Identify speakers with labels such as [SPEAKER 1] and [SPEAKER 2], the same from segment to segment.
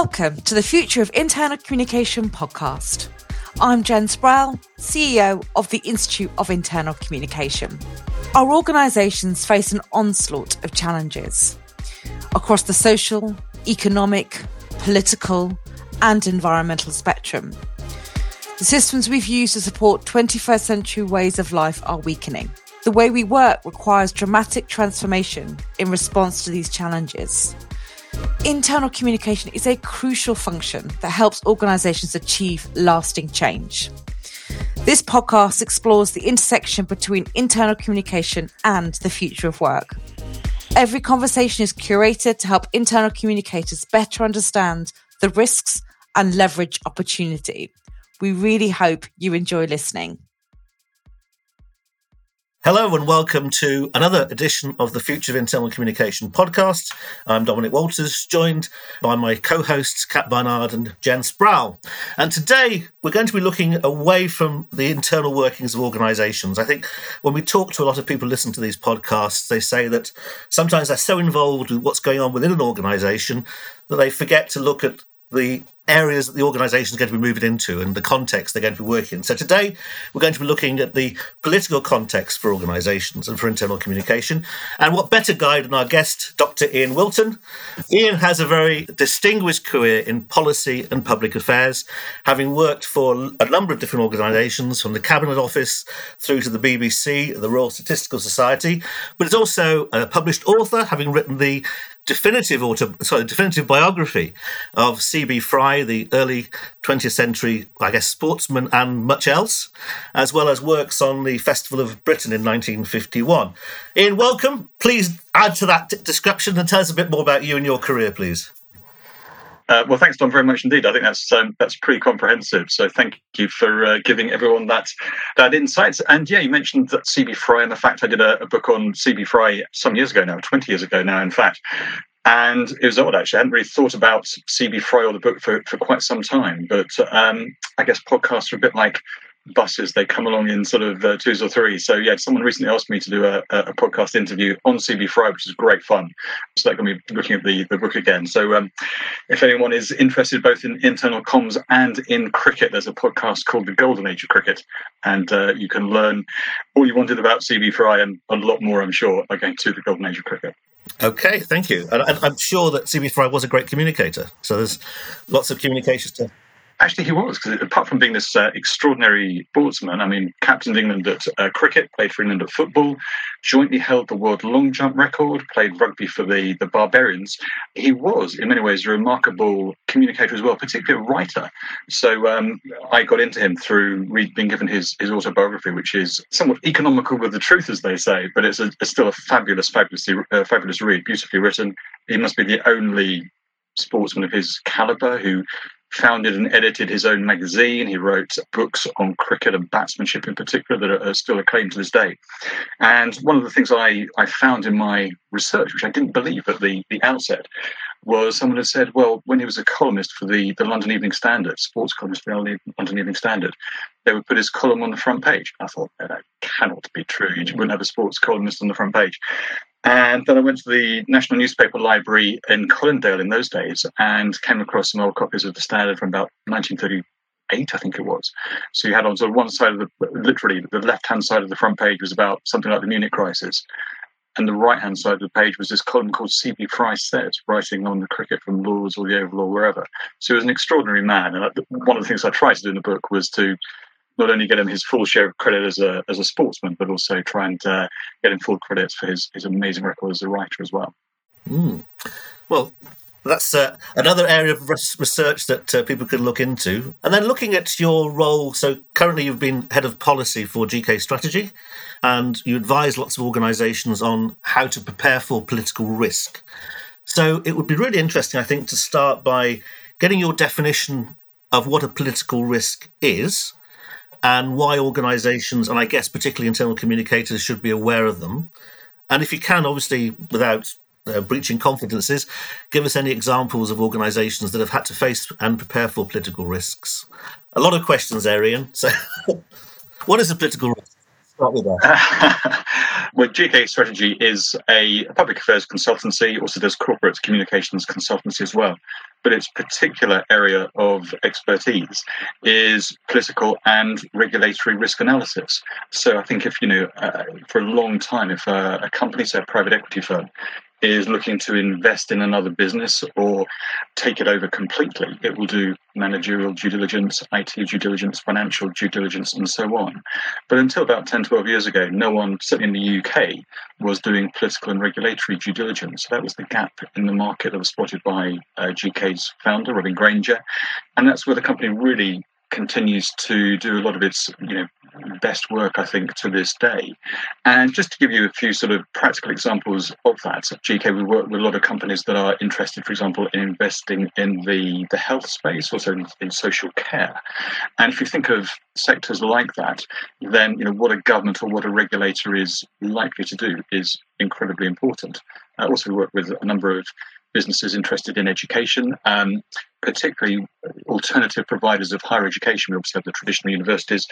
[SPEAKER 1] Welcome to the Future of Internal Communication podcast. I'm Jen Sproul, CEO of the Institute of Internal Communication. Our organisations face an onslaught of challenges across the social, economic, political, and environmental spectrum. The systems we've used to support 21st century ways of life are weakening. The way we work requires dramatic transformation in response to these challenges. Internal communication is a crucial function that helps organizations achieve lasting change. This podcast explores the intersection between internal communication and the future of work. Every conversation is curated to help internal communicators better understand the risks and leverage opportunity. We really hope you enjoy listening.
[SPEAKER 2] Hello and welcome to another edition of the Future of Internal Communication podcast. I'm Dominic Walters, joined by my co hosts, Kat Barnard and Jen Sproul. And today we're going to be looking away from the internal workings of organizations. I think when we talk to a lot of people listen to these podcasts, they say that sometimes they're so involved with what's going on within an organization that they forget to look at the areas that the organisation is going to be moving into and the context they're going to be working in. So today we're going to be looking at the political context for organisations and for internal communication. And what better guide than our guest, Dr. Iain Wilton? Iain has a very distinguished career in policy and public affairs, having worked for a number of different organisations, from the Cabinet Office through to the BBC, the Royal Statistical Society, but is also a published author, having written the definitive auto, sorry, definitive biography of C.B. Fry, the early 20th century, I guess, sportsman and much else, as well as works on the Festival of Britain in 1951. Iain, welcome. Please add to that description and tell us a bit more about you and your career, please.
[SPEAKER 3] Uh, well, thanks, Tom, very much indeed. I think that's um, that's pretty comprehensive. So thank you for uh, giving everyone that that insight. And yeah, you mentioned that CB Fry and the fact I did a, a, book on CB Fry some years ago now, twenty years ago now, in fact. And it was odd actually. I hadn't really thought about CB Fry or the book for, for quite some time. But um, I guess podcasts are a bit like buses. They come along in sort of uh, twos or threes. So yeah, someone recently asked me to do a, a podcast interview on CB Fry, which is great fun. So they're going to be looking at the, the book again. So um, if anyone is interested both in internal comms and in cricket, there's a podcast called The Golden Age of Cricket, and uh, you can learn all you wanted about CB Fry and a lot more, I'm sure, by going to The Golden Age of Cricket.
[SPEAKER 2] Okay, thank you. And I'm sure that CB Fry was a great communicator. So there's lots of communications to
[SPEAKER 3] Actually, he was because apart from being this uh, extraordinary sportsman, I mean, captained England at uh, cricket, played for England at football, jointly held the world long jump record, played rugby for the the Barbarians. He was, in many ways, a remarkable communicator as well, particularly a writer. So um, I got into him through read, being given his his autobiography, which is somewhat economical with the truth, as they say, but it's, a, it's still a fabulous, fabulous, uh, fabulous read, beautifully written. He must be the only sportsman of his caliber who founded and edited his own magazine. He wrote books on cricket and batsmanship in particular that are, still acclaimed to this day. And one of the things I, I found in my research, which I didn't believe at the, the outset, was someone had said, well, when he was a columnist for the, the London Evening Standard, sports columnist for the London Evening Standard, they would put his column on the front page. I thought, that cannot be true. You wouldn't have a sports columnist on the front page. And then I went to the National Newspaper Library in Colindale in those days and came across some old copies of the Standard from about 1938, I think it was. So you had on sort of one side of the, literally, the left hand side of the front page was about something like the Munich crisis. And the right hand side of the page was this column called C.B. Fry Says, writing on the cricket from Lords or the Oval or wherever. So he was an extraordinary man. And one of the things I tried to do in the book was to not only get him his full share of credit as a as a sportsman, but also try and uh, get him full credits for his his amazing record as a writer as well.
[SPEAKER 2] Mm. Well, that's uh, another area of research that uh, people can look into. And then looking at your role, so currently you've been head of policy for GK Strategy, and you advise lots of organisations on how to prepare for political risk. So it would be really interesting, I think, to start by getting your definition of what a political risk is and why organizations, and I guess particularly internal communicators, should be aware of them. And if you can, obviously, without uh, breaching confidences, give us any examples of organizations that have had to face and prepare for political risks. A lot of questions, Arian. So, what is a political risk? Start with
[SPEAKER 3] that. well, GK Strategy is a public affairs consultancy, also does corporate communications consultancy as well. But its particular area of expertise is political and regulatory risk analysis. So I think if, you know, uh, for a long time, if a, a company, say a private equity firm, is looking to invest in another business or take it over completely. It will do managerial due diligence, IT due diligence, financial due diligence, and so on. But until about 10, 12 years ago, no one, certainly in the UK, was doing political and regulatory due diligence. So that was the gap in the market that was spotted by uh, GK's founder, Robin Granger. And that's where the company really continues to do a lot of its you know best work I think to this day. And just to give you a few sort of practical examples of that, at GK we work with a lot of companies that are interested, for example, in investing in the the health space, also in, in social care. And if you think of sectors like that, then you know what a government or what a regulator is likely to do is incredibly important. I also work with a number of businesses interested in education, um, particularly alternative providers of higher education. We obviously have the traditional universities,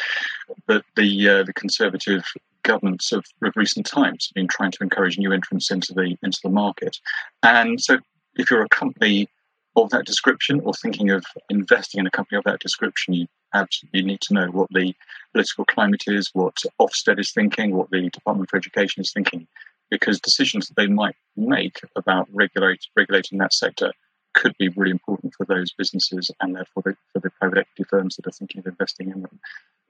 [SPEAKER 3] but the uh, the conservative governments of, of recent times have been trying to encourage new entrants into the into the market. And so, if you're a company of that description or thinking of investing in a company of that description, you absolutely need to know what the political climate is, what Ofsted is thinking, what the Department for Education is thinking, because decisions that they might make about regulate, regulating that sector could be really important for those businesses and therefore the, for the private equity firms that are thinking of investing in them.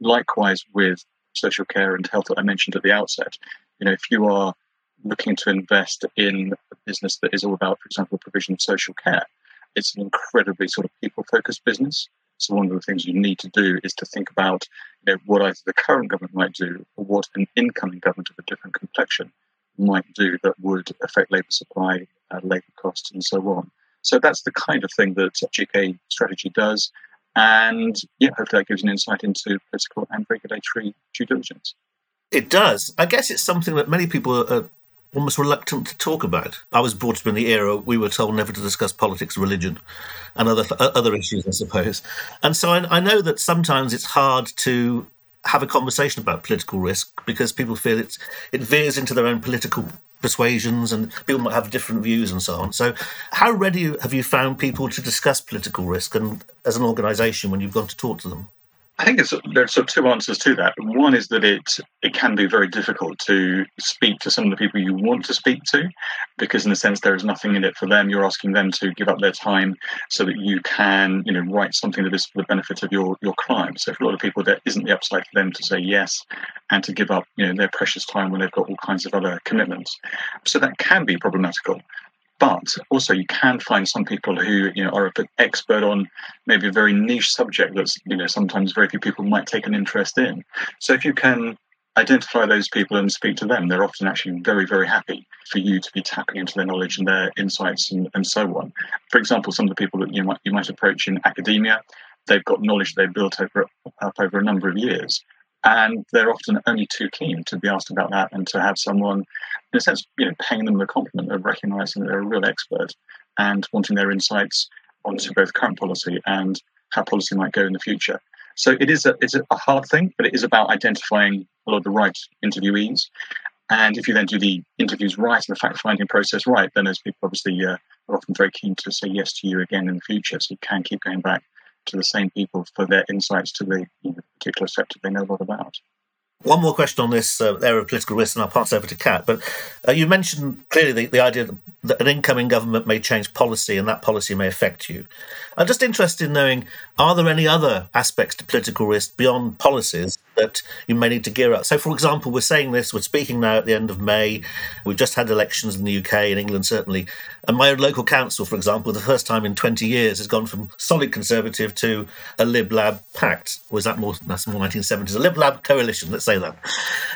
[SPEAKER 3] Likewise with social care and health that I mentioned at the outset, you know, if you are looking to invest in a business that is all about, for example, provision of social care, it's an incredibly sort of people-focused business. So one of the things you need to do is to think about you know, what either the current government might do or what an incoming government of a different complexion might do that would affect labour supply, uh, labour costs, and so on. So that's the kind of thing that GK strategy does. And yeah, hopefully that gives an insight into political and regulatory due diligence.
[SPEAKER 2] It does. I guess it's something that many people are almost reluctant to talk about. I was brought up in the era we were told never to discuss politics, religion, and other other issues, I suppose. And so I, I know that sometimes it's hard to have a conversation about political risk because people feel it's it veers into their own political persuasions and people might have different views and so on. So, how ready have you found people to discuss political risk and as an organisation when you've gone to talk to them?
[SPEAKER 3] I think there's sort of two answers to that. One is that it it can be very difficult to speak to some of the people you want to speak to, because in a sense there is nothing in it for them. You're asking them to give up their time so that you can, you know, write something that is for the benefit of your your client. So for a lot of people, there isn't the upside for them to say yes and to give up, you know, their precious time when they've got all kinds of other commitments. So that can be problematical. But also, you can find some people who you know are an expert on maybe a very niche subject that's you know sometimes very few people might take an interest in. So if you can identify those people and speak to them, they're often actually very, very happy for you to be tapping into their knowledge and their insights and, and so on. For example, some of the people that you might you might approach in academia, they've got knowledge they've built over up over a number of years. And they're often only too keen to be asked about that and to have someone, in a sense, you know, paying them the compliment of recognizing that they're a real expert and wanting their insights onto both current policy and how policy might go in the future. So it is a it's a hard thing, but it is about identifying a lot of the right interviewees. And if you then do the interviews right and the fact finding process right, then those people obviously uh, are often very keen to say yes to you again in the future. So you can keep going back to the same people for their insights to the you know, particular sector they know a lot about.
[SPEAKER 2] One more question on this uh, area of political risk, and I'll pass over to Kat. But uh, you mentioned clearly the, the idea that an incoming government may change policy and that policy may affect you. I'm just interested in knowing are there any other aspects to political risk beyond policies that you may need to gear up? So, for example, we're saying this, we're speaking now at the end of May. We've just had elections in the UK, in England, certainly. And my local council, for example, the first time in 20 years, has gone from solid Conservative to a Lib Lab pact. Was that more, that's more 1970s, a Lib Lab coalition, let's say that.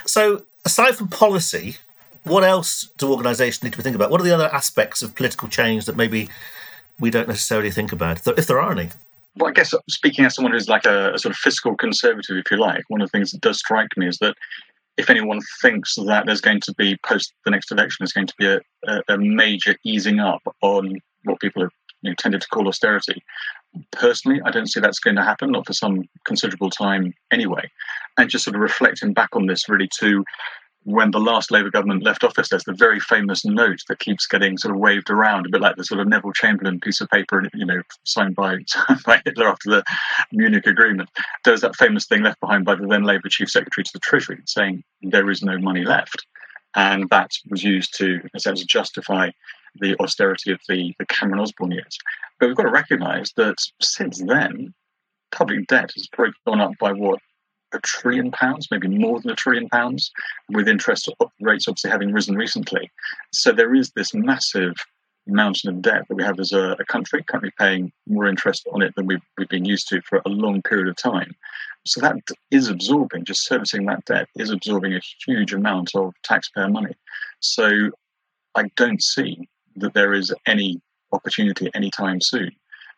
[SPEAKER 2] So, aside from policy, what else do organisations need to think about? What are the other aspects of political change that maybe we don't necessarily think about, if there are any?
[SPEAKER 3] Well, I guess speaking as someone who's like a, a sort of fiscal conservative, if you like, one of the things that does strike me is that if anyone thinks that there's going to be post the next election, there's going to be a, a, a major easing up on what people have you know, tended to call austerity. Personally, I don't see that's going to happen, not for some considerable time anyway. And just sort of reflecting back on this, really, to when the last Labour government left office, there's the very famous note that keeps getting sort of waved around, a bit like the sort of Neville Chamberlain piece of paper, you know, signed by, by Hitler after the Munich Agreement. There's that famous thing left behind by the then Labour Chief Secretary to the Treasury saying there is no money left. And that was used to, essentially, justify the austerity of the, the Cameron Osborne years. But we've got to recognise that since then, public debt has probably gone up by what a trillion pounds, maybe more than a trillion pounds, with interest rates obviously having risen recently. So there is this massive mountain of debt that we have as a, a country, currently paying more interest on it than we've, we've been used to for a long period of time. So that is absorbing, just servicing that debt is absorbing a huge amount of taxpayer money. So I don't see that there is any opportunity anytime soon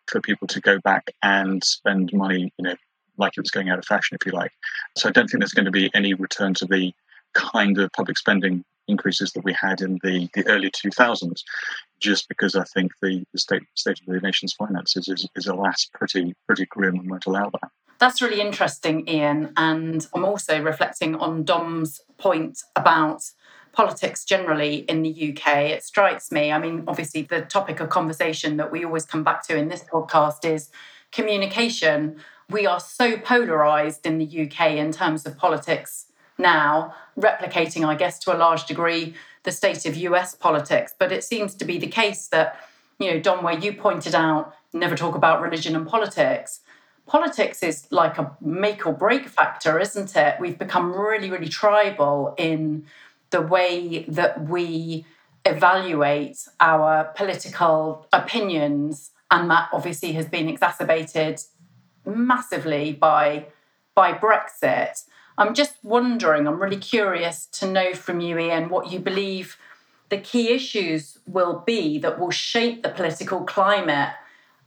[SPEAKER 3] for people to go back and spend money, you know, like it was going out of fashion, if you like. So I don't think there's going to be any return to the kind of public spending increases that we had in the, the early 2000s, just because I think the, the state, state of the nation's finances is, is, alas, pretty, pretty grim and won't allow that.
[SPEAKER 4] That's really interesting, Iain. And I'm also reflecting on Dom's point about politics generally in the UK. It strikes me, I mean, obviously, the topic of conversation that we always come back to in this podcast is communication we are so polarized in the UK in terms of politics now, replicating, I guess, to a large degree, the state of US politics. But it seems to be the case that, you know, Don, where you pointed out, never talk about religion and politics. Politics is like a make or break factor, isn't it? We've become really, really tribal in the way that we evaluate our political opinions. And that obviously has been exacerbated massively by by Brexit. I'm just wondering, I'm really curious to know from you, Iain, what you believe the key issues will be that will shape the political climate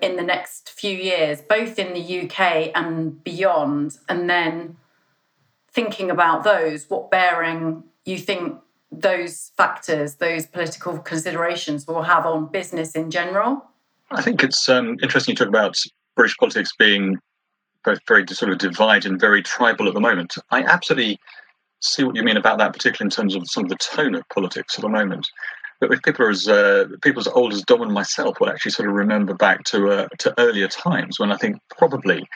[SPEAKER 4] in the next few years, both in the UK and beyond. And then thinking about those, what bearing you think those factors, those political considerations will have on business in general?
[SPEAKER 3] I think it's um, interesting you talk about British politics being both very sort of divided and very tribal at the moment. I absolutely see what you mean about that, particularly in terms of some of the tone of politics at the moment. But if people are as uh, people as old as Dom and myself will actually sort of remember back to uh, to earlier times when I think probably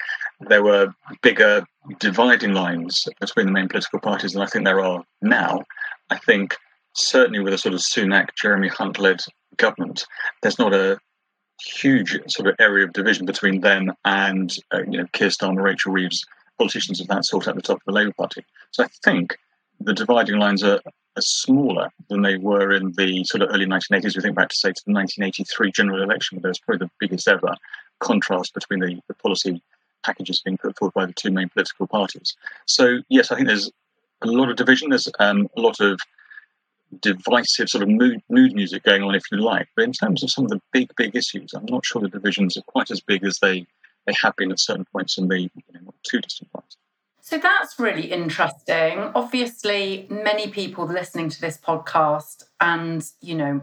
[SPEAKER 3] there were bigger dividing lines between the main political parties than I think there are now. I think certainly with a sort of Sunak, Jeremy Hunt led government, there's not a huge sort of area of division between them and uh, you know Keir Starmer, Rachel Reeves, politicians of that sort at the top of the Labour Party. So I think the dividing lines are, are smaller than they were in the sort of early 1980s. We think back to say to the 1983 general election, where there was probably the biggest ever contrast between the, the policy packages being put forward by the two main political parties. So yes, I think there's a lot of division. There's um, a lot of divisive sort of mood, mood music going on, if you like. But in terms of some of the big, big issues, I'm not sure the divisions are quite as big as they, they have been at certain points in the you know, not too distant past.
[SPEAKER 4] So that's really interesting. Obviously, many people listening to this podcast, and you know,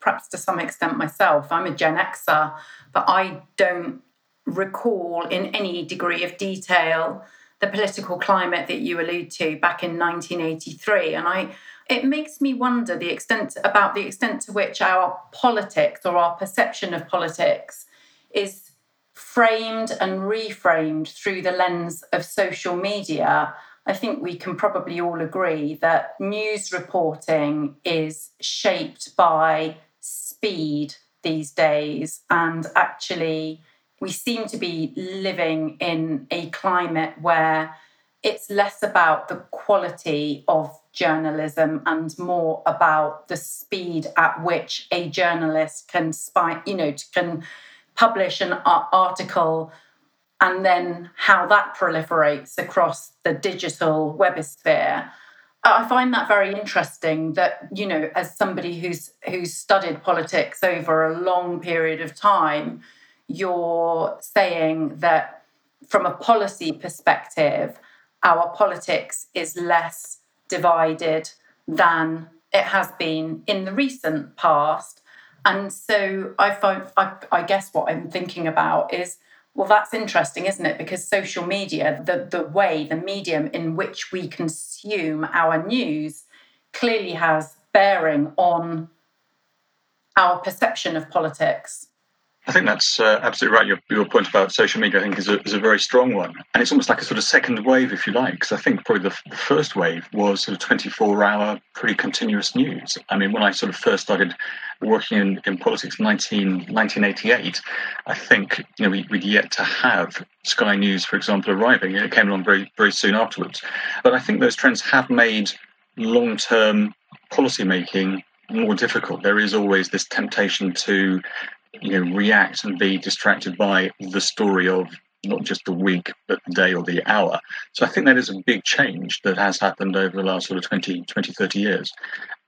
[SPEAKER 4] perhaps to some extent myself, I'm a Gen Xer, but I don't recall in any degree of detail the political climate that you allude to back in 1983. And I it makes me wonder the extent about the extent to which our politics or our perception of politics is framed and reframed through the lens of social media. I think we can probably all agree that news reporting is shaped by speed these days, and actually, we seem to be living in a climate where it's less about the quality of journalism and more about the speed at which a journalist can spy, you know, can publish an article and then how that proliferates across the digital webosphere. Uh, I find that very interesting that, you know, as somebody who's who's studied politics over a long period of time, you're saying that from a policy perspective, our politics is less divided than it has been in the recent past. And so I find, I, I, guess what I'm thinking about is, well, that's interesting, isn't it? Because social media, the, the way, the medium in which we consume our news clearly has bearing on our perception of politics.
[SPEAKER 3] I think that's uh, absolutely right. Your, your point about social media, I think, is a, is a very strong one. And it's almost like a sort of second wave, if you like, because I think probably the, the, first wave was sort of 24 hour, pretty continuous news. I mean, when I sort of first started working in, in politics in 19, 1988, I think, you know, we, would yet to have Sky News, for example, arriving. It came along very, very soon afterwards. But I think those trends have made long term policy making more difficult. There is always this temptation to you know react and be distracted by the story of not just the week but the day or the hour. So i think that is a big change that has happened over the last sort of 20 20 30 years.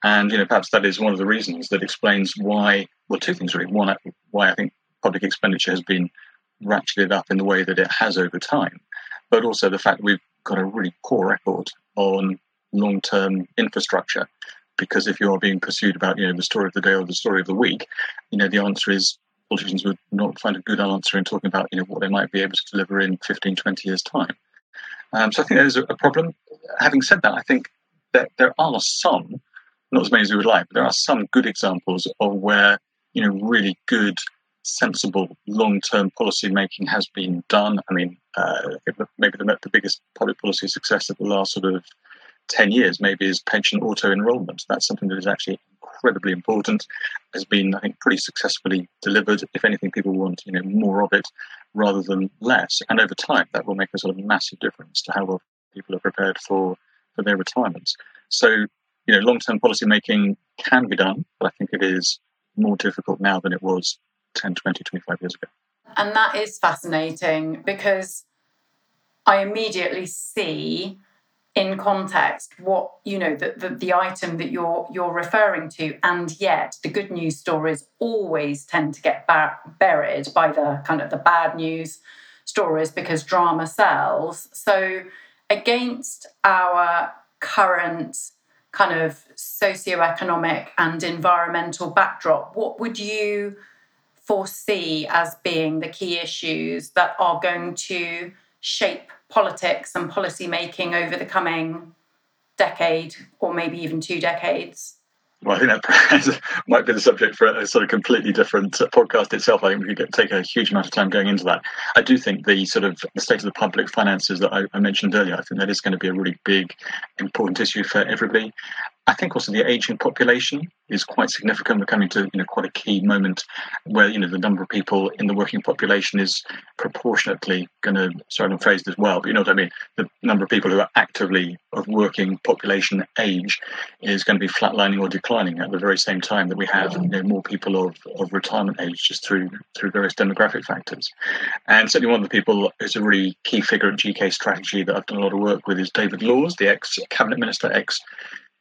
[SPEAKER 3] And you know perhaps that is one of the reasons that explains why well two things really. One why i think public expenditure has been ratcheted up in the way that it has over time but also the fact that we've got a really poor record on long-term infrastructure because if you're being pursued about you know the story of the day or the story of the week, you know the answer is politicians would not find a good answer in talking about you know what they might be able to deliver in 15, 20 years time. Um, so I think that is a, a problem. Having said that, I think that there are some, not as many as we would like, but there are some good examples of where you know really good sensible long-term policy making has been done. I mean, uh, maybe the, the biggest public policy success of the last sort of 10 years maybe is pension auto enrollment. That's something that is actually incredibly important, has been, I think, pretty successfully delivered. If anything, people want you know more of it rather than less. And over time, that will make a sort of massive difference to how well people are prepared for, for their retirements. So, you know, long term policy making can be done, but I think it is more difficult now than it was 10, 20, 25 years ago.
[SPEAKER 4] And that is fascinating because I immediately see in context what you know the, the, the, item that you're you're referring to and yet the good news stories always tend to get bar- buried by the kind of the bad news stories because drama sells. So against our current kind of socioeconomic and environmental backdrop what would you foresee as being the key issues that are going to shape politics and policy making over the coming decade or maybe even two decades?
[SPEAKER 3] Well, I think that might be the subject for a sort of completely different uh, podcast itself. I think we could get, take a huge amount of time going into that. I do think the sort of the state of the public finances that I, I mentioned earlier, I think that is going to be a really big, important issue for everybody. I think also the aging population is quite significant. We're coming to you know quite a key moment where you know the number of people in the working population is proportionately going to. Sorry, I'm phrased as well, but you know what I mean. The number of people who are actively of working population age is going to be flatlining or declining at the very same time that we have you know, more people of, of retirement age just through through various demographic factors. And certainly one of the people who's a really key figure at GK Strategy that I've done a lot of work with is David Laws, the ex cabinet minister, ex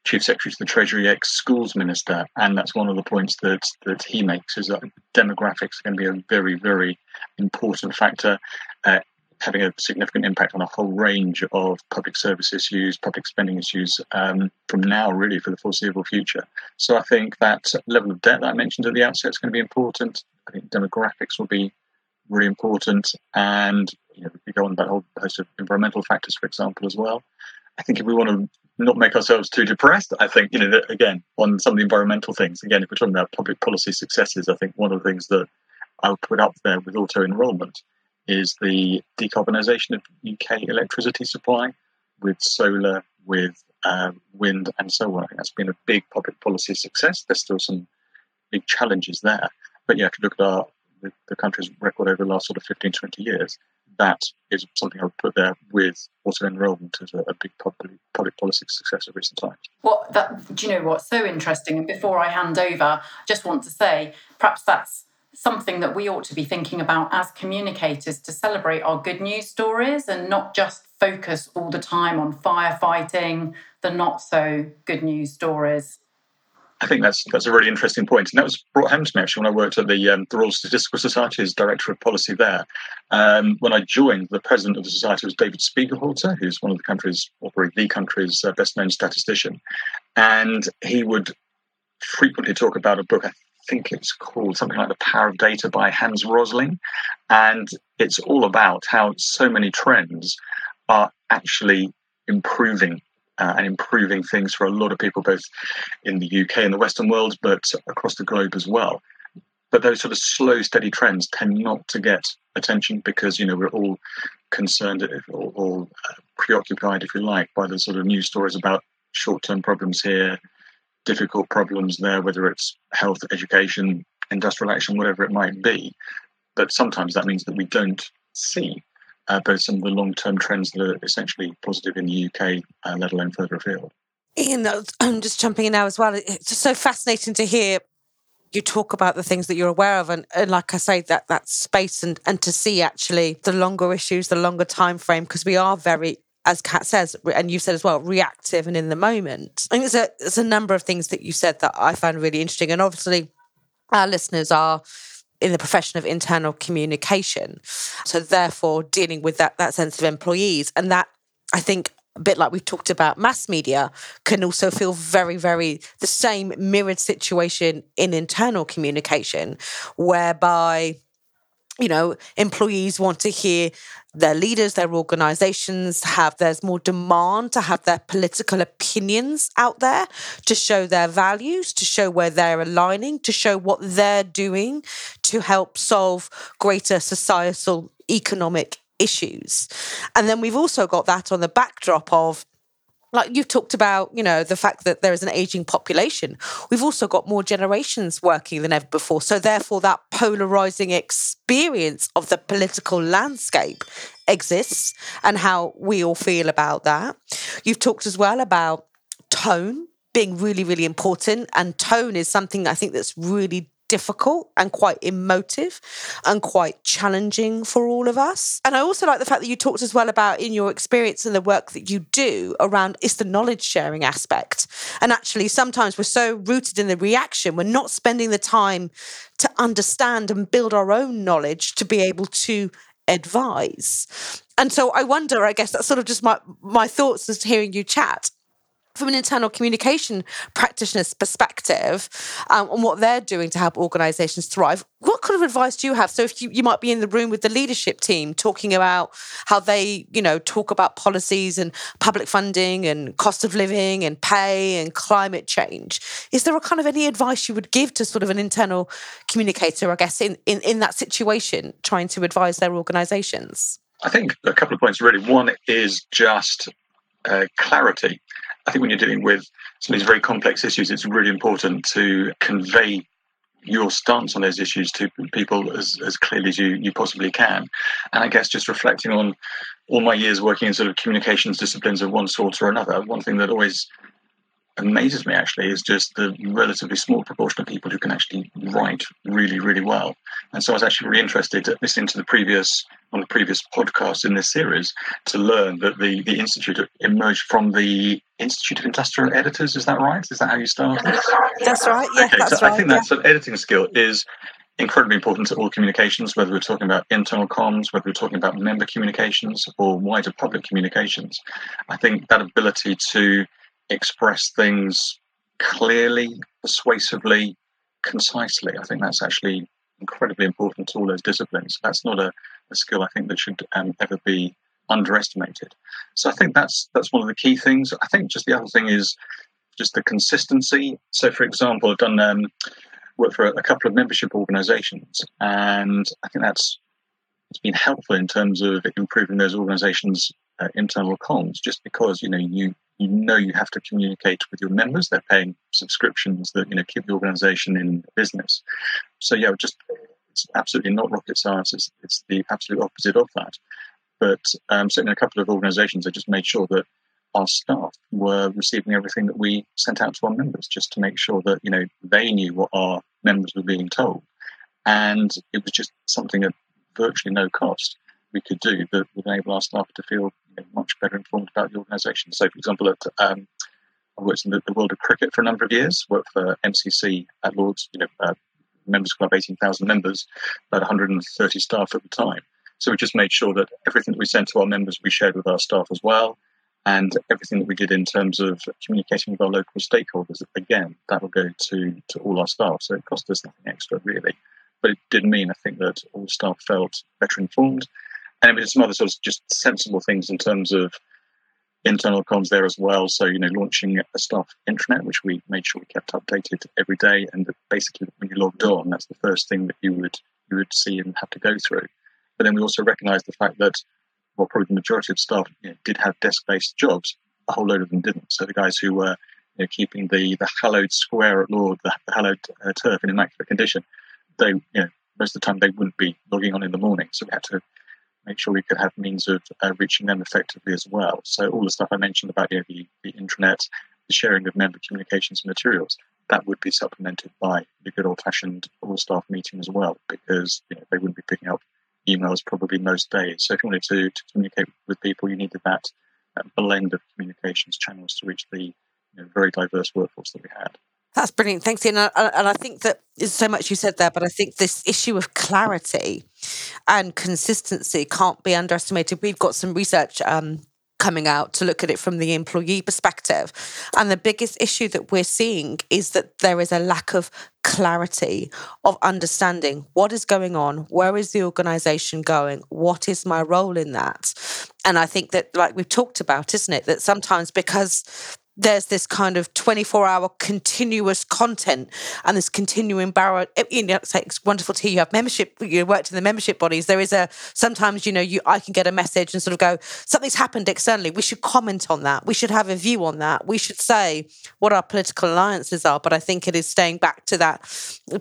[SPEAKER 3] Chief Secretary to the Treasury, ex schools minister, and that's one of the points that that he makes is that demographics are going to be a very very important factor. Uh, having a significant impact on a whole range of public service issues, public spending issues um, from now, really, for the foreseeable future. So I think that level of debt that I mentioned at the outset is going to be important. I think demographics will be really important, and you know, we go on about a whole host of environmental factors, for example, as well. I think if we want to not make ourselves too depressed. I think, you know, again, on some of the environmental things, again, if we're talking about public policy successes, I think one of the things that I would put up there with auto enrolment is the decarbonisation of UK electricity supply with solar, with um, wind, and so on. I think that's been a big public policy success. There's still some big challenges there. But yeah, if you look at our the, the country's record over the last sort of 15, 20 years, that is something I would put there with auto enrolment as a, a big public, public policy success of recent times.
[SPEAKER 4] That, do you know what's so interesting? And before I hand over, I just want to say perhaps that's something that we ought to be thinking about as communicators to celebrate our good news stories and not just focus all the time on firefighting, the not so good news stories.
[SPEAKER 3] I think that's that's a really interesting point, and that was brought home to me actually when I worked at the, um, the Royal Statistical Society as director of policy there. Um, when I joined, the president of the society was David Spiegelhalter, who's one of the country's, or probably the country's uh, best known statistician, and he would frequently talk about a book. I think it's called something like The Power of Data by Hans Rosling, and it's all about how so many trends are actually improving uh, and improving things for a lot of people, both in the UK and the Western world, but across the globe as well. But those sort of slow, steady trends tend not to get attention because you know we're all concerned or, or uh, preoccupied, if you like, by the sort of news stories about short-term problems here, difficult problems there, whether it's health, education, industrial action, whatever it might be. But sometimes that means that we don't see uh, both some of the long-term trends that are essentially positive in the UK, uh, let alone further afield.
[SPEAKER 1] Iain, I'm just jumping in now as well. It's just so fascinating to hear you talk about the things that you're aware of and, and like i say that that space and and to see actually the longer issues the longer time frame because we are very as Kat says, and you said as well, reactive and in the moment. I think there's a, there's a number of things that you said that I found really interesting. And obviously, our listeners are in the profession of internal communication. So therefore dealing with that that sense of employees. And that I think a bit like we've talked about mass media can also feel very, very the same mirrored situation in internal communication, whereby you know, employees want to hear their leaders, their organizations have, there's more demand to have their political opinions out there to show their values, to show where they're aligning, to show what they're doing to help solve greater societal economic issues. And then we've also got that on the backdrop of like you've talked about, you know, the fact that there is an aging population. We've also got more generations working than ever before. So therefore that polarizing experience of the political landscape exists and how we all feel about that. You've talked as well about tone being really, really important. And tone is something I think that's really difficult and quite emotive and quite challenging for all of us. And I also like the fact that you talked as well about in your experience and the work that you do around is the knowledge sharing aspect. And actually, sometimes we're so rooted in the reaction, we're not spending the time to understand and build our own knowledge to be able to advise. And so I wonder, I guess that's sort of just my my thoughts as hearing you chat from an internal communication practitioner's perspective um, on what they're doing to help organizations thrive what kind of advice do you have so if you, you might be in the room with the leadership team talking about how they you know talk about policies and public funding and cost of living and pay and climate change is there a kind of any advice you would give to sort of an internal communicator i guess in, in, in that situation trying to advise their organizations
[SPEAKER 3] I think a couple of points really. One is just uh, clarity. I think when you're dealing with some of these very complex issues, it's really important to convey your stance on those issues to people as, as clearly as you, you possibly can. And I guess just reflecting on all my years working in sort of communications disciplines of one sort or another, one thing that always amazes me actually is just the relatively small proportion of people who can actually write really, really well. And so I was actually really interested listening to the previous on the previous podcast in this series to learn that the the institute emerged from the Institute of Industrial Editors. Is that right? Is that how you started?
[SPEAKER 1] That's right. Yeah, okay, that's
[SPEAKER 3] so
[SPEAKER 1] right.
[SPEAKER 3] I think
[SPEAKER 1] yeah.
[SPEAKER 3] that sort of editing skill is incredibly important to all communications, whether we're talking about internal comms, whether we're talking about member communications or wider public communications. I think that ability to express things clearly, persuasively, concisely. I think that's actually incredibly important to all those disciplines. That's not a, a skill I think that should um, ever be underestimated. So I think that's that's one of the key things. I think just the other thing is just the consistency. So, for example, I've done um, work for a, a couple of membership organisations, and I think that's it's been helpful in terms of improving those organisations' uh, internal comms. Just because you know you you know you have to communicate with your members. They're paying subscriptions that you know keep the organisation in business. So yeah, just it's absolutely not rocket science. It's, it's the absolute opposite of that. But um, certainly, a couple of organisations, I just made sure that our staff were receiving everything that we sent out to our members, just to make sure that you know they knew what our members were being told, and it was just something at virtually no cost we could do that would enable our staff to feel you know, much better informed about the organisation. So, for example, at um, I worked in the, the, world of cricket for a number of years. Worked for MCC at Lords, you know, uh, members club, eighteen thousand members, about 130 staff at the time. So we just made sure that everything that we sent to our members we shared with our staff as well, and everything that we did in terms of communicating with our local stakeholders. Again, that will go to to all our staff, so it cost us nothing extra really. But it did mean, I think, that all staff felt better informed and was some other sort of just sensible things in terms of internal comms there as well. So, you know, launching a staff intranet, which we made sure we kept updated every day. And basically, when you logged on, that's the first thing that you would you would see and have to go through. But then we also recognised the fact that, well, probably the majority of staff you know, did have desk-based jobs. A whole load of them didn't. So the guys who were you know, keeping the the hallowed square at Lord, the, the hallowed uh, turf in immaculate condition, they you know most of the time they wouldn't be logging on in the morning. So we had to make sure we could have means of uh, reaching them effectively as well. So all the stuff I mentioned about you know, the, the intranet, the sharing of member communications materials, that would be supplemented by the good old-fashioned all-staff meeting as well, because you know, they wouldn't be picking up emails probably most days. So if you wanted to, to communicate with people, you needed that, blend of communications channels to reach the you know, very diverse workforce that we had.
[SPEAKER 1] That's brilliant. Thanks, Iain. And I think that there's so much you said there, but I think this issue of clarity and consistency can't be underestimated. We've got some research um, coming out to look at it from the employee perspective. And the biggest issue that we're seeing is that there is a lack of clarity of understanding what is going on, where is the organization going, what is my role in that. And I think that, like we've talked about, isn't it, that sometimes because there's this kind of 24 hour continuous content and this continuing barrel you know it's, like, it's wonderful to hear you have membership you worked in the membership bodies. There is a sometimes you know you i can get a message and sort of go something's happened externally. We should comment on that. We should have a view on that. We should say what our political alliances are. But i think it is staying back to that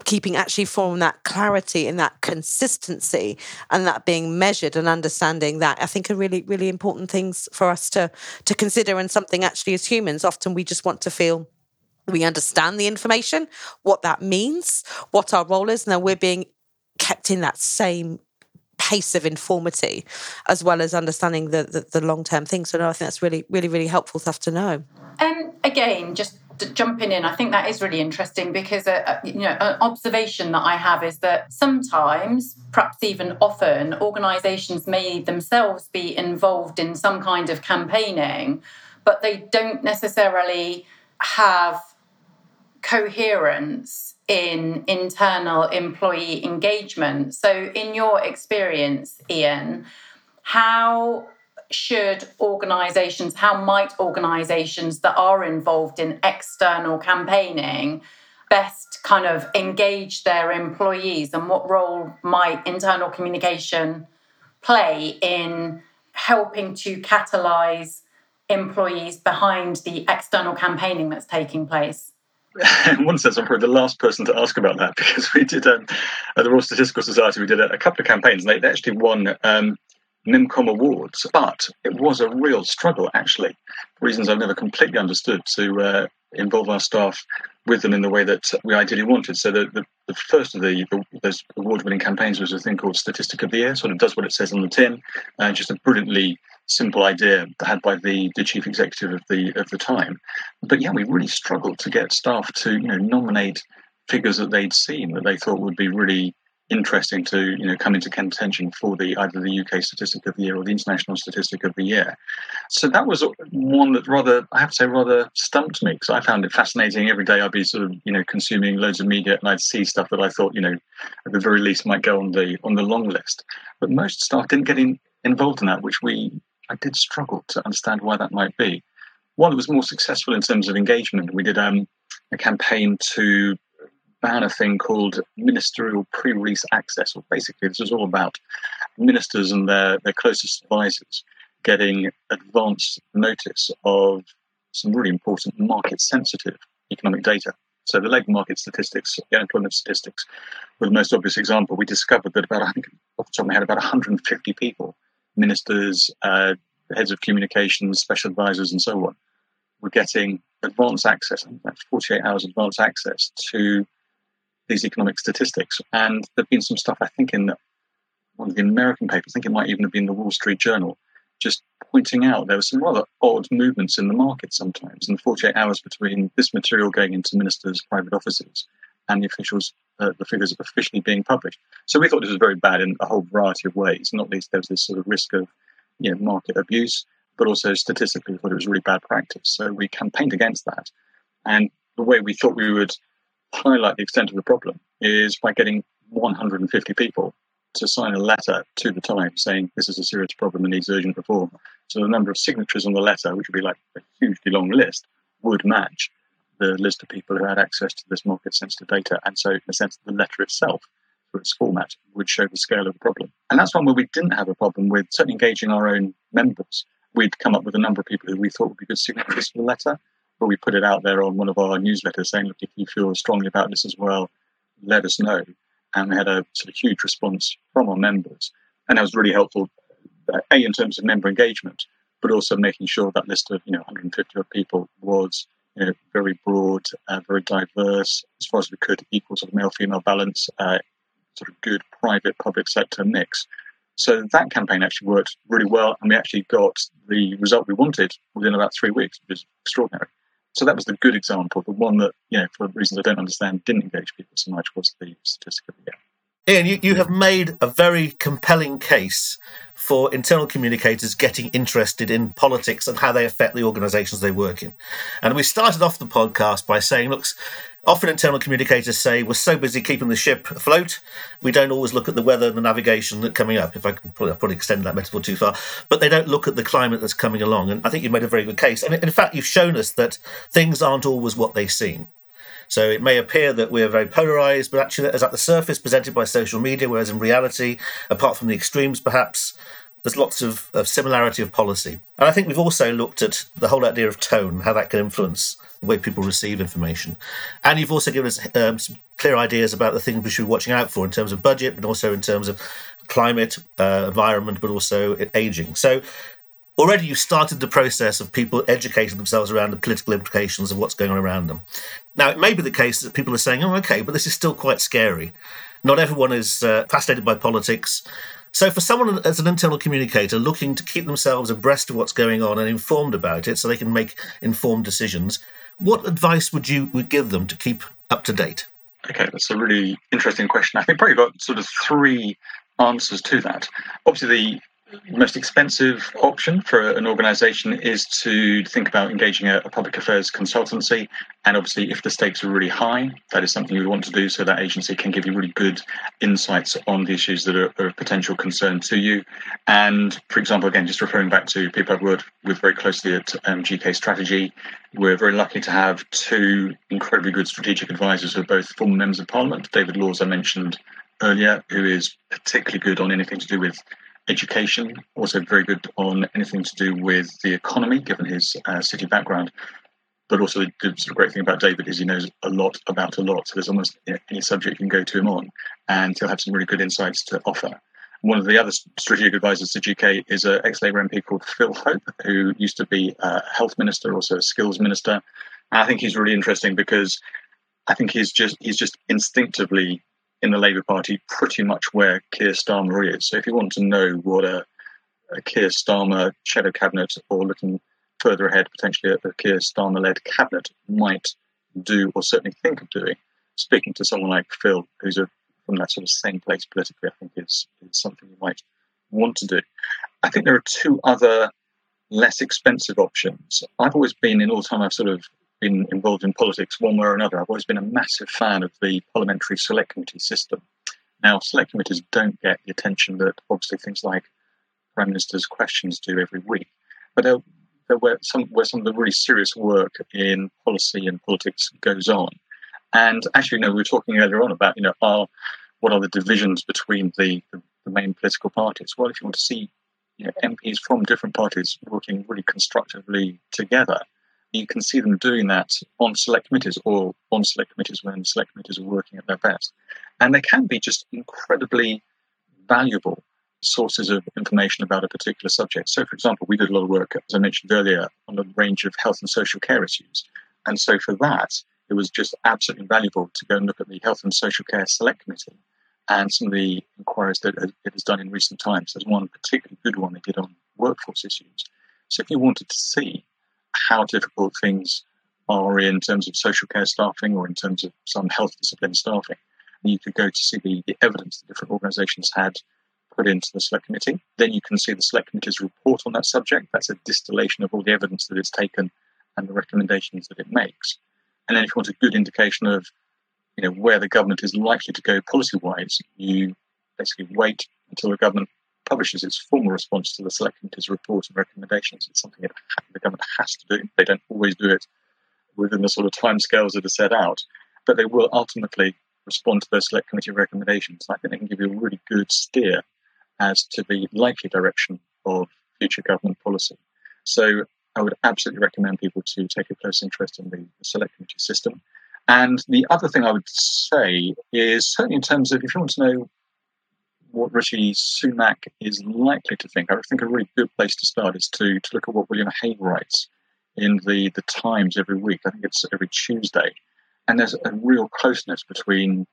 [SPEAKER 1] keeping actually from that clarity and that consistency and that being measured and understanding that i think are really really important things for us to to consider and something actually as humans often we just want to feel we understand the information, what that means, what our role is, and then we're being kept in that same pace of informity as well as understanding the, the, the long term things. So no, I think that's really, really, really helpful stuff to know.
[SPEAKER 4] Um, again, just jumping in, I think that is really interesting because uh, uh, you know an observation that I have is that sometimes, perhaps even often, organisations may themselves be involved in some kind of campaigning but they don't necessarily have coherence in internal employee engagement. So, in your experience, Iain, how should organizations, how might organizations that are involved in external campaigning best kind of engage their employees and what role might internal communication play in helping to catalyze employees behind the external campaigning that's taking place?
[SPEAKER 3] in one sense, I'm probably the last person to ask about that because we did um, at the Royal Statistical Society, we did a, a couple of campaigns and they, they actually won um, Memcom awards, but it was a real struggle actually, reasons I've never completely understood, to uh, involve our staff with them in the way that we ideally wanted. So the, the, the first of the, the those award-winning campaigns was a thing called Statistic of the Year, sort of does what it says on the tin, uh, just a brilliantly simple idea had by the, the chief executive of the of the time. But yeah, we really struggled to get staff to you know nominate figures that they'd seen that they thought would be really interesting to you know come into contention for the either the UK statistic of the year or the international statistic of the year. So that was one that rather I have to say rather stumped me because I found it fascinating. Every day I'd be sort of you know consuming loads of media and I'd see stuff that I thought you know at the very least might go on the on the long list. But most staff didn't get in, involved in that, which we I did struggle to understand why that might be. One that was more successful in terms of engagement, we did um, a campaign to ban a thing called ministerial pre-release access. Or basically, this was all about ministers and their, their closest advisors getting advance notice of some really important market-sensitive economic data. So the labour market statistics, the unemployment statistics, were the most obvious example. We discovered that about, I think, off the top of my head, about 150 people, ministers, uh, heads of communications, special advisors, and so on, were getting advance access, 48 hours advance access to these economic statistics. And there've been some stuff, I think, in one of the American papers, I think it might even have been the Wall Street Journal, just pointing out there were some rather odd movements in the market sometimes in the 48 hours between this material going into ministers' private offices and the officials, uh, the figures officially being published. So we thought this was very bad in a whole variety of ways. Not least there was this sort of risk of you know, market abuse, but also statistically we thought it was really bad practice. So we campaigned against that. And the way we thought we would highlight the extent of the problem is by getting 150 people to sign a letter to the Times saying this is a serious problem and needs urgent reform. So the number of signatures on the letter, which would be like a hugely long list, would match the list of people who had access to this market sensitive data. And so, in a sense, the letter itself, through its format, would show the scale of the problem. And that's one where we didn't have a problem with certainly engaging our own members. We'd come up with a number of people who we thought would be good signatories for the letter, but we put it out there on one of our newsletters saying, look, if you feel strongly about this as well, let us know. And we had a sort of huge response from our members. And that was really helpful, A, in terms of member engagement, but also making sure that list of, you know, 150 odd people was you know, very broad, uh, very diverse, as far as we could, equal sort of male female balance, uh, sort of good private public sector mix. So that campaign actually worked really well, and we actually got the result we wanted within about three weeks, which is extraordinary. So that was the good example. The one that, you know, for reasons I don't understand, didn't engage people so much was the statistic of the year.
[SPEAKER 2] Iain, you, you have made a very compelling case for internal communicators getting interested in politics and how they affect the organizations they work in. And we started off the podcast by saying, look, often internal communicators say we're so busy keeping the ship afloat, we don't always look at the weather and the navigation that's coming up. If I can probably, probably extend that metaphor too far, but they don't look at the climate that's coming along. And I think you've made a very good case. And in fact, you've shown us that things aren't always what they seem. So it may appear that we're very polarized, but actually, as at the surface presented by social media, whereas in reality, apart from the extremes perhaps, there's lots of, of similarity of policy. And I think we've also looked at the whole idea of tone, how that can influence the way people receive information. And you've also given us um, some clear ideas about the things we should be watching out for in terms of budget, but also in terms of climate, uh, environment, but also aging. So already you've started the process of people educating themselves around the political implications of what's going on around them. Now, it may be the case that people are saying, oh, okay, but this is still quite scary. Not everyone is uh, fascinated by politics. So, for someone as an internal communicator looking to keep themselves abreast of what's going on and informed about it so they can make informed decisions, what advice would you would give them to keep up to date?
[SPEAKER 3] Okay, that's a really interesting question. I think probably got sort of three answers to that. Obviously, most expensive option for an organization is to think about engaging a, a, public affairs consultancy. And obviously, if the stakes are really high, that is something you want to do so that agency can give you really good insights on the issues that are, are of potential concern to you. And for example, again, just referring back to people I've worked with very closely at um, GK Strategy, we're very lucky to have two incredibly good strategic advisors who are both former members of parliament. David Laws, I mentioned earlier, who is particularly good on anything to do with education, also very good on anything to do with the economy, given his uh, city background. But also, the sort of great thing about David is he knows a lot about a lot. So there's almost you know, any subject you can go to him on, and he'll have some really good insights to offer. One of the other strategic advisors to GK is an ex-Labour MP called Phil Hope, who used to be a health minister, also a skills minister. And I think he's really interesting because I think he's just he's just instinctively in the Labour Party pretty much where Keir Starmer is. So if you want to know what a, a Keir Starmer shadow cabinet or looking further ahead, potentially a, Keir Starmer led cabinet might do or certainly think of doing, speaking to someone like Phil, who's a, from that sort of same place politically, I think is, is something you might want to do. I think there are two other less expensive options. I've always been, in all time I've sort of been involved in politics one way or another, I've always been a massive fan of the parliamentary select committee system. Now, select committees don't get the attention that obviously things like Prime Minister's questions do every week, but they're, they're where, some, where some of the really serious work in policy and politics goes on. And actually, you know, we were talking earlier on about, you know, are, what are the divisions between the, the, the main political parties? Well, if you want to see you know, MPs from different parties working really constructively together, you can see them doing that on select committees or on select committees when select committees are working at their best. And they can be just incredibly valuable sources of information about a particular subject. So, for example, we did a lot of work, as I mentioned earlier, on a range of health and social care issues. And so, for that, it was just absolutely valuable to go and look at the Health and Social Care Select Committee and some of the inquiries that it has done in recent times. There's one particularly good one they did on workforce issues. So, if you wanted to see how difficult things are in terms of social care staffing or in terms of some health discipline staffing. And you could go to see the, the evidence that different organisations had put into the select committee. Then you can see the select committee's report on that subject. That's a distillation of all the evidence that it's taken and the recommendations that it makes. And then if you want a good indication of you know where the government is likely to go policy wise, you basically wait until the government publishes its formal response to the select committee's report and recommendations. It's something the government has to do. They don't always do it within the sort of timescales that are set out, but they will ultimately respond to those select committee recommendations. I think they can give you a really good steer as to the likely direction of future government policy. So I would absolutely recommend people to take a close interest in the select committee system. And the other thing I would say is certainly in terms of if you want to know what Rishi Sunak is likely to think, I think a really good place to start is to, to look at what William Hague writes in the, the Times every week. I think it's every Tuesday. And there's a real closeness between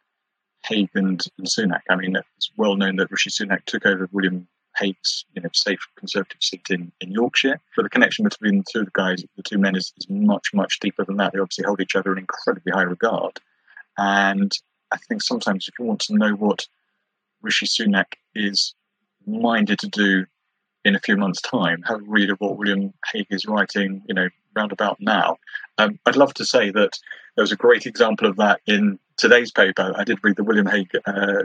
[SPEAKER 3] Hague and, and Sunak. I mean, it's well known that Rishi Sunak took over William Hague's you know, safe Conservative seat in, in Yorkshire. But the connection between the two guys, the two men, is, is much, much deeper than that. They obviously hold each other in incredibly high regard. And I think sometimes if you want to know what Rishi Sunak is minded to do in a few months' time, have a read of what William Hague is writing, you know, roundabout now. Um, I'd love to say that there was a great example of that in today's paper. I did read the William Hague uh,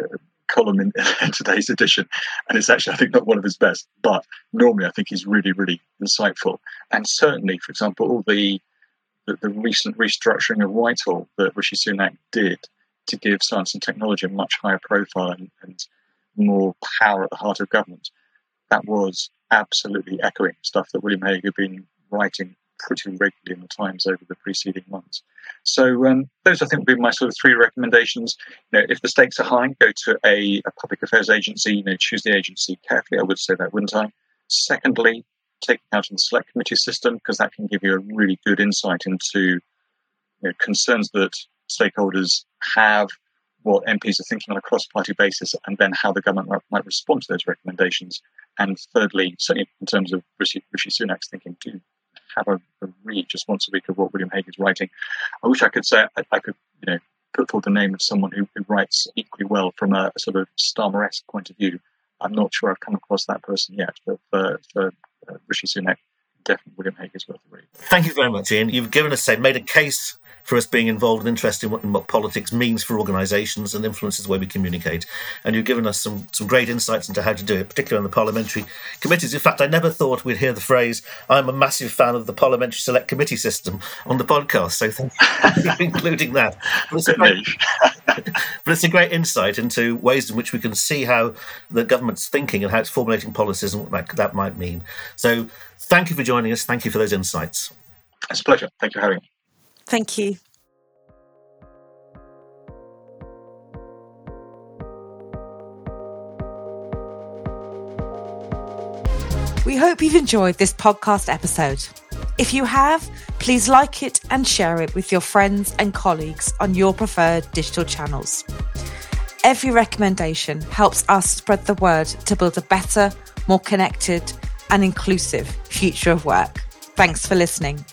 [SPEAKER 3] column in, in, today's edition, and it's actually, I think, not one of his best, but normally I think he's really, really insightful. And certainly, for example, all the, the, the recent restructuring of Whitehall that Rishi Sunak did to give science and technology a much higher profile and, and more power at the heart of government, that was absolutely echoing stuff that William Hague had been writing pretty regularly in the Times over the preceding months. So um, those, I think, would be my sort of three recommendations. You know, if the stakes are high, go to a, a public affairs agency. You know, choose the agency carefully. I would say that, wouldn't I? Secondly, take out in the select committee system because that can give you a really good insight into you know, concerns that stakeholders have, what MPs are thinking on a cross-party basis, and then how the government might respond to those recommendations. And thirdly, certainly in terms of Rishi, Rishi Sunak's thinking, do have a, a, read just once a week of what William Hague is writing. I wish I could say I, I could, you know, put forward the name of someone who, who writes equally well from a, a sort of Starmer-esque point of view. I'm not sure I've come across that person yet, but for, for uh, Rishi Sunak, definitely William Hague is worth a read.
[SPEAKER 2] Thank you very much, Iain. You've given us, say, made a case for us being involved and interested in what, in what politics means for organisations and influences the way we communicate. And you've given us some, some great insights into how to do it, particularly on the parliamentary committees. In fact, I never thought we'd hear the phrase, I'm a massive fan of the parliamentary select committee system on the podcast. So thank you for including that. But it's, great, but it's a great insight into ways in which we can see how the government's thinking and how it's formulating policies and what that, that might mean. So thank you for joining us. Thank you for those insights.
[SPEAKER 3] It's a pleasure. Thank you for having me.
[SPEAKER 1] Thank you. We hope you've enjoyed this podcast episode. If you have, please like it and share it with your friends and colleagues on your preferred digital channels. Every recommendation helps us spread the word to build a better, more connected, and inclusive future of work. Thanks for listening.